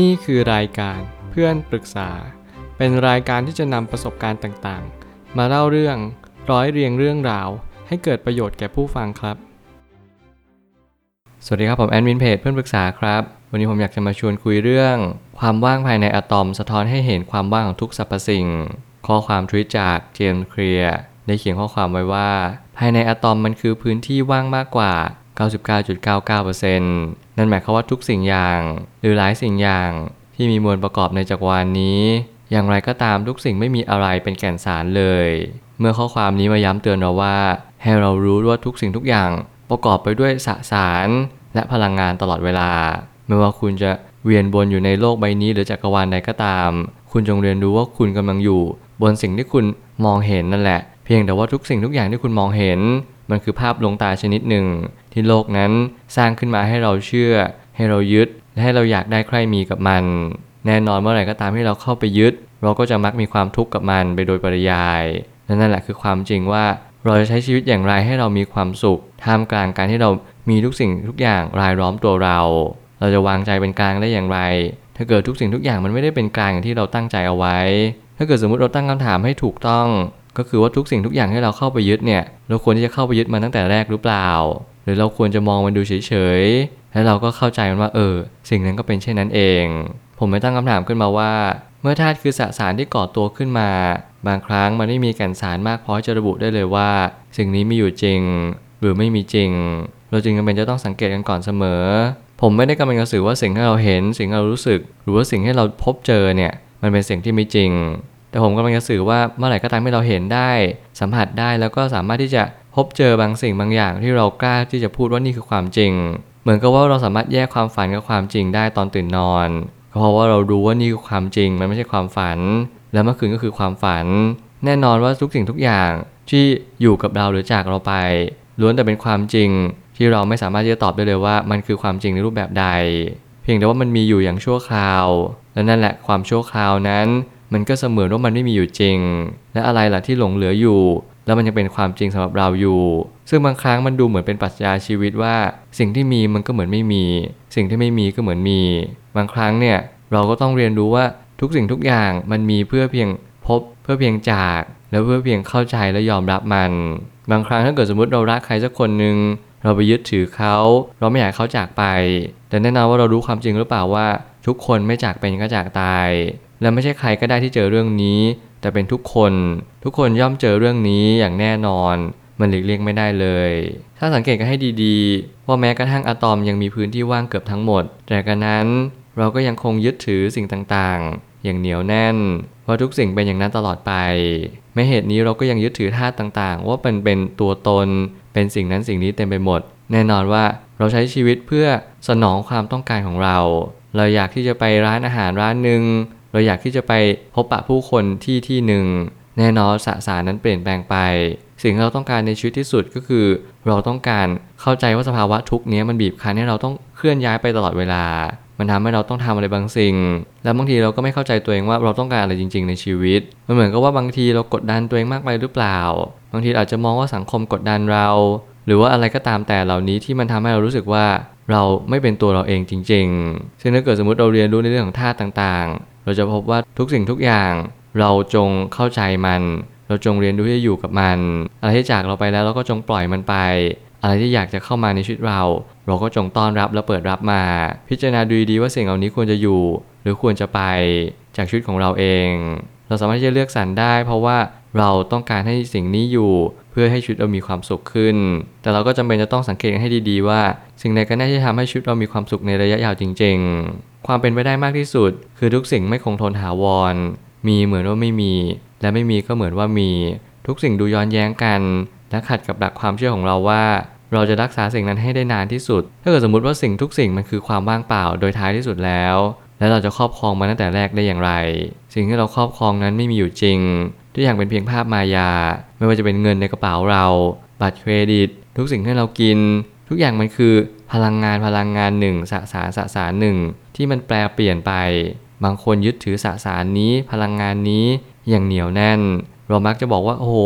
นี่คือรายการเพื่อนปรึกษา เป็นรายการที่จะนำประสบการณ์ต่างๆ มาเล่าเรื่องร้อยเรียงเรื่องราว ให้เกิดประโยชน์แก่ผู้ฟังครับ สวัสดีครับผมแอดมินเพจเพื่อนปรึกษาครับ วันนี้ผมอยากจะมาชวนคุยเรื่อง ความว่างภายในอะตอมสะท้อนให้เห็นความว่างของทุกสรรพสิ่ง ข้อความทวิตจากเจมส์เคลียร์ได้เขียนข้อความไว้ว่า ภายในอะตอมมันคือพื้นที่ว่างมากกว่า 99.99%นั่นหมายความว่าทุกสิ่งอย่าง หรือหลายสิ่งอย่างที่มีมวลประกอบในจักรวาลนนี้ อย่างไรก็ตามทุกสิ่งไม่มีอะไรเป็นแก่นสารเลย เมื่อข้อความนี้มาย้ำเตือนเราว่า ให้เรารู้ว่าทุกสิ่งทุกอย่างประกอบไปด้วยสสาร และพลังงานตลอดเวลา ไม่ว่าคุณจะเวียนวนอยู่ในโลกใบนี้หรือจักรวาลใดก็ตาม คุณจงเรียนรู้ว่าคุณกำลังอยู่ บนสิ่งที่คุณมองเห็นนั่นแหละ เพียงแต่ว่าทุกสิ่งทุกอย่างที่คุณมองเห็น มันคือภาพลวงตาชนิดหนึ่ง ที่โลกนั้นสร้างขึ้นมาให้เราเชื่อ ให้เรายึด และให้เราอยากได้ใครมีกับมัน แน่นอนเมื่อไหร่ก็ตามที่เราเข้าไปยึด เราก็จะมักมีความทุกข์กับมันไปโดยปริยายและนั่นแหละคือความจริงว่าเราจะใช้ชีวิตอย่างไรให้เรามีความสุขท่ามกลางการที่เรามีทุกสิ่งทุกอย่างรายล้อมตัวเรา เราจะวางใจเป็นกลางได้อย่างไร ถ้าเกิดทุกสิ่งทุกอย่างมันไม่ได้เป็นกลางอย่างที่เราตั้งใจเอาไว้ ถ้าเกิดสมมติเราตั้งคำถามให้ถูกต้อง ก็คือว่าทุกสิ่งทุกอย่างที่เราเข้าไปยึดเนี่ย เราควรที่จะเข้าไปยึดมันตั้งแต่แรกหรือเปล่า หรือเราควรจะมองมันดูเฉยๆ แล้วเราก็เข้าใจมันว่าเออ สิ่งนั้นก็เป็นเช่นนั้นเอง ผมไม่ตั้งคำถามขึ้นมาว่า เมื่อธาตุคือสสารที่ก่อตัวขึ้นมา บางครั้งมันไม่มีแก่นสารมากพอจะระบุได้เลยว่า สิ่งนี้มีอยู่จริง หรือไม่มีจริง เราจึงจำเป็นจะต้องสังเกตกันก่อนเสมอ ผมไม่ได้กำลังจะสื่อว่าสิ่งที่เราเห็น สิ่งที่เรารู้สึก หรือว่าสิ่งที่เราพบเจอเนี่ยมันเป็นสิ่งที่ไม่จริง แต่ผมกำลังจะสื่อว่าเมื่อไหร่ก็ตามที่เราเห็นได้ สัมผัสได้แล้วก็สามารถที่จะ พบเจอบางสิ่งบางอย่างที่เรากล้าที่จะพูดว่านี่คือความจริง เหมือนกับว่าเราสามารถแยกความฝันกับความจริงได้ตอนตื่นนอน เพราะว่าเรารู้ว่านี่คือความจริงมันไม่ใช่ความฝัน และเมื่อคืนก็คือความฝัน แน่นอนว่าทุกสิ่งทุกอย่างที่อยู่กับเราหรือจากเราไปล้วนแต่เป็นความจริง ที่เราไม่สามารถที่จะตอบได้เลยว่า มันคือความจริงในรูปแบบใด เพียงแต่ว่ามันมีอยู่อย่างชั่วคราว และนั่นแหละความชั่วคราวนั้น มันก็เสมือนว่ามันไม่มีอยู่จริง และอะไรล่ะที่หลงเหลืออยู่ แล้วมันยังเป็นความจริงสำหรับเราอยู่ ซึ่งบางครั้งมันดูเหมือนเป็นปรัชญาชีวิตว่า สิ่งที่มีมันก็เหมือนไม่มี สิ่งที่ไม่มีก็เหมือนมี บางครั้งเนี่ยเราก็ต้องเรียนรู้ว่าทุกสิ่งทุกอย่างมันมีเพื่อเพียงพบ เพื่อเพียงจาก แล้วเพื่อเพียงเข้าใจและยอมรับมัน บางครั้งถ้าเกิดสมมติเรารักใครสักคนหนึ่งเราไปยึดถือเขา เราไม่อยากเขาจากไป แต่แน่นอนว่าเรารู้ความจริงหรือเปล่าว่า ทุกคนไม่จากเป็นก็จากตาย และไม่ใช่ใครก็ได้ที่เจอเรื่องนี้ แต่เป็นทุกคนทุกคนย่อมเจอเรื่องนี้อย่างแน่นอน มันหลีกเลี่ยงไม่ได้เลย ถ้าสังเกตกันให้ดีๆ ว่าแม้กระทั่งอะตอมยังมีพื้นที่ว่างเกือบทั้งหมด แต่กันนั้นเราก็ยังคงยึดถือสิ่งต่างๆ อย่างเหนียวแน่นว่าทุกสิ่งเป็นอย่างนั้นตลอดไปไม่เหตุนี้เราก็ยังยึดถือธาตุต่างๆ ว่าเป็นเป็นตัวตน เป็นสิ่งนั้นสิ่งนี้เต็มไปหมด แน่นอนว่าเราใช้ชีวิตเพื่อสนองความต้องการของเรา เราอยากที่จะไปร้านอาหารร้านหนึ่ง เราอยากที่จะไปพบปะผู้คนที่ที่หนึ่งแน่นอนสสารนั้นเปลี่ยนแปลงไป สิ่งที่เราต้องการในชีวิตที่สุดก็คือ เราต้องการเข้าใจว่าสภาวะทุกนี้มันบีบคั้นให้เราต้องเคลื่อนย้ายไปตลอดเวลา มันทำให้เราต้องทำอะไรบางสิ่ง แล้วบางทีเราก็ไม่เข้าใจตัวเองว่าเราต้องการอะไรจริง ๆ ในชีวิต มันเหมือนกับว่าบางทีเรากดดันตัวเองมากไปหรือเปล่า บางทีอาจจะมองว่าสังคมกดดันเรา หรือว่าอะไรก็ตามแต่เหล่านี้ที่มันทำให้เรารู้สึกว่าเราไม่เป็นตัวเราเองจริง ๆ ซึ่งถ้าเกิดสมมติเราเรียนรู้ในเรื่องของธาต่าง เราจะพบว่าทุกสิ่งทุกอย่าง เราจงเข้าใจมัน เราจงเรียนรู้ที่จะอยู่กับมัน อะไรที่จากเราไปแล้วเราก็จงปล่อยมันไป อะไรที่อยากจะเข้ามาในชีวิตเรา เราก็จงต้อนรับและเปิดรับมา พิจารณาดูดีว่าสิ่งเหล่านี้ควรจะอยู่ หรือควรจะไปจากชีวิตของเราเอง เราสามารถที่จะเลือกสรรได้ เพราะว่าเราต้องการให้สิ่งนี้อยู่ เพื่อให้ชีวิตเรามีความสุขขึ้น แต่เราก็จำเป็นจะต้องสังเกตให้ดีๆว่า สิ่งใดก็ได้ที่ทำให้ชีวิตเรามีความสุขในระยะยาวจริง ๆ ความเป็นไปได้มากที่สุด คือทุกสิ่งไม่คงทนถาวร มีเหมือนว่าไม่มี และไม่มีก็เหมือนว่ามี ทุกสิ่งดูย้อนแย้งกัน และขัดกับหลักความเชื่อของเราว่า เราจะรักษาสิ่งนั้นให้ได้นานที่สุด ถ้าเกิดสมมติว่าสิ่งทุกสิ่งมันคือความว่างเปล่าโดยท้ายที่สุดแล้ว แล้วเราจะครอบครองมันตั้งแต่แรกได้อย่างไร สิ่งที่เราครอบครองนั้นไม่มีอยู่จริง ทุกอย่างเป็นเพียงภาพมายา ไม่ว่าจะเป็นเงินในกระเป๋าเรา บัตรเครดิต ทุกสิ่งที่เรากิน ทุกอย่างมันคือพลังงานพลังงานหนึ่งสสารสสารหนึ่งที่มันแปลเปลี่ยนไป บางคนยึดถือสสารนี้พลังงานนี้อย่างเหนียวแน่น เรามักจะบอกว่าโอ้โห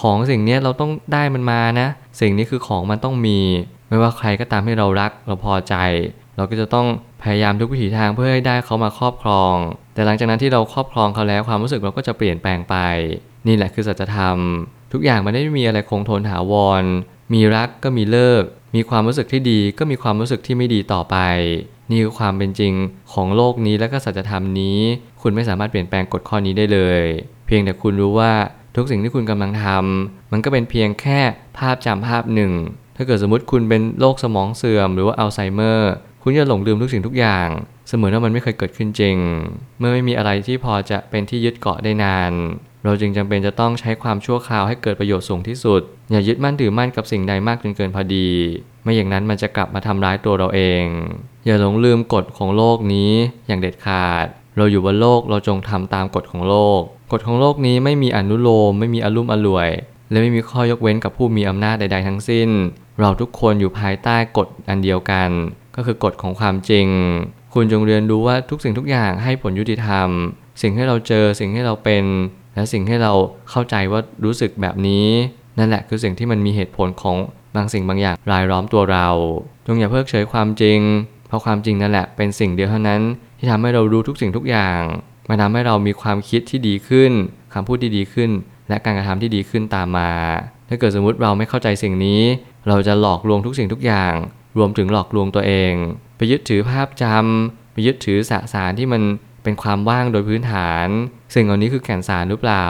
ของสิ่งนี้เราต้องได้มันมานะ สิ่งนี้คือของมันต้องมี ไม่ว่าใครก็ตามที่เรารักเราพอใจ เราก็จะต้องพยายามทุกวิถีทางเพื่อให้ได้เขามาครอบครอง แต่หลังจากนั้นที่เราครอบครองเขาแล้วความรู้สึกเราก็จะเปลี่ยนแปลงไป นี่แหละคือสัจธรรม ทุกอย่างมันไม่ได้มีอะไรคงทนถาวร มีรักก็มีเลิก มีความรู้สึกที่ดีก็มีความรู้สึกที่ไม่ดีต่อไป นี่คือความเป็นจริงของโลกนี้และก็สัจธรรมนี้ คุณไม่สามารถเปลี่ยนแปลงกฎข้อนี้ได้เลย เพียงแต่คุณรู้ว่าทุกสิ่งที่คุณกำลังทำมันก็เป็นเพียงแค่ภาพจำภาพหนึ่ง ถ้าเกิดสมมติคุณเป็นโรคสมองเสื่อม หรือว่าอัลไซเมอร์ คุณจะหลงลืมทุกสิ่งทุกอย่าง เสมือนว่ามันไม่เคยเกิดขึ้นจริง เมื่อไม่มีอะไรที่พอจะเป็นที่ยึดเกาะได้นาน เราจึงจำเป็นจะต้องใช้ความชั่วคราวให้เกิดประโยชน์สูงที่สุด อย่ายึดมั่นถือมั่นกับสิ่งใดมากจนเกินพอดี ไม่อย่างนั้นมันจะกลับมาทำร้ายตัวเราเอง อย่าหลงลืมกฎของโลกนี้อย่างเด็ดขาด เราอยู่บนโลกเราจงทำตามกฎของโลก กฎของโลกนี้ไม่มีอนุโลม ไม่มีอารมุ่มอร่วย และไม่มีข้อยกเว้นกับผู้มีอำนาจใด ๆ ทั้งสิ้น เราทุกคนอยู่ภายใต้กฎอันเดียวกัน ก็คือกฎของความจริง คุณจงเรียนรู้ว่าทุกสิ่งทุกอย่างให้ผลยุติธรรม สิ่งที่เราเจอสิ่งที่เราเป็น และสิ่งที่เราเข้าใจว่ารู้สึกแบบนี้ นั่นแหละคือสิ่งที่มันมีเหตุผลของบางสิ่งบางอย่างรายล้อมตัวเรา จงอย่าเพิกเฉยความจริง เพราะความจริงนั่นแหละเป็นสิ่งเดียวเท่านั้น ที่ทำให้เรารู้ทุกสิ่งทุกอย่างมันทำให้เรามีความคิดที่ดีขึ้นคำพูดที่ดีขึ้น และการกระทำที่ดีขึ้นตามมา ถ้าเกิดสมมุติเราไม่เข้าใจสิ่งนี้ เราจะหลอกลวงทุกสิ่งทุกอย่าง รวมถึงหลอกลวงตัวเอง ไปยึดถือภาพจำไปยึดถือสสารที่มันเป็นความว่างโดยพื้นฐาน สิ่งเหล่านี้คือแก่นสารหรือเปล่า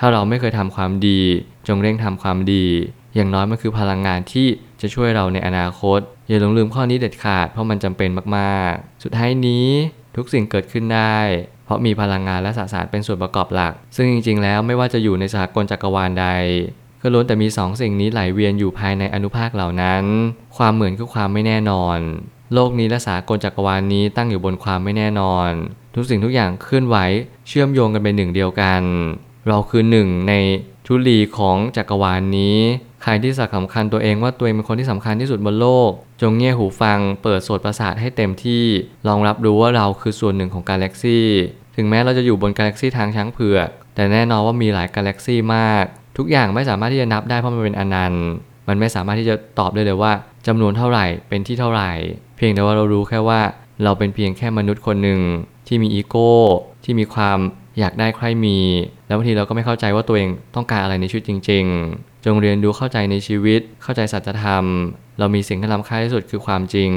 ถ้าเราไม่เคยทำความดี จงเร่งทำความดี อย่างน้อยมันคือพลังงานที่จะช่วยเราในอนาคต อย่าหลงลืมข้อนี้เด็ดขาดเพราะมันจำเป็นมากๆ สุดท้ายนี้ทุกสิ่งเกิดขึ้นได้ เพราะมีพลังงานและสสารเป็นส่วนประกอบหลัก ซึ่งจริงๆ แล้วไม่ว่าจะอยู่ในสากลจักรวาลใด ก็ล้วนแต่มีสองสิ่งนี้ไหลเวียนอยู่ภายในอนุภาคเหล่านั้น ความเหมือนคือความไม่แน่นอน โลกนี้และสากลจักรวาลนี้ตั้งอยู่บนความไม่แน่นอน ทุกสิ่งทุกอย่างเคลื่อนไหวเชื่อมโยงกันเป็นหนึ่งเดียวกัน เราคือหนึ่งในทุลีของจักรวาลนี้ ใครที่สักสำคัญตัวเองว่าตัวเองเป็นคนที่สำคัญที่สุดบนโลก จงเงี่ยหูฟัง เปิดโสดประสาทให้เต็มที่ลองรับรู้ว่าเราคือส่วนหนึ่งของกาแล็กซี่ถึงแม้เราจะอยู่บนกาแล็กซี่ทางช้างเผือกแต่แน่นอนว่ามีหลายกาแล็กซี่มาก ทุกอย่างไม่สามารถที่จะนับได้เพราะมันเป็นอนันต์ มันไม่สามารถที่จะตอบได้เลยว่าจำนวนเท่าไหร่เป็นที่เท่าไหร่ เพียงแต่ว่าเรารู้แค่ว่า เราเป็นเพียงแค่มนุษย์คนหนึ่งที่มีอีโก้ที่มีความอยากได้ใครมี แล้วบางทีเราก็ไม่เข้าใจว่าตัวเองต้องการอะไรในชีวิตจริง ๆ จงเรียนรู้เข้าใจในชีวิต เข้าใจสัจธรรม เรามีสิ่งที่ล้ำค่าที่สุดคือความจริง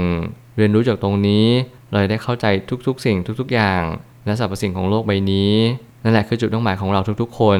เรียนรู้จากตรงนี้ เราได้เข้าใจทุกๆ สิ่งทุกๆ อย่าง และสรรพสิ่งของโลกใบนี้ นั่นแหละคือจุดมุ่งหมายของเราทุกๆ คน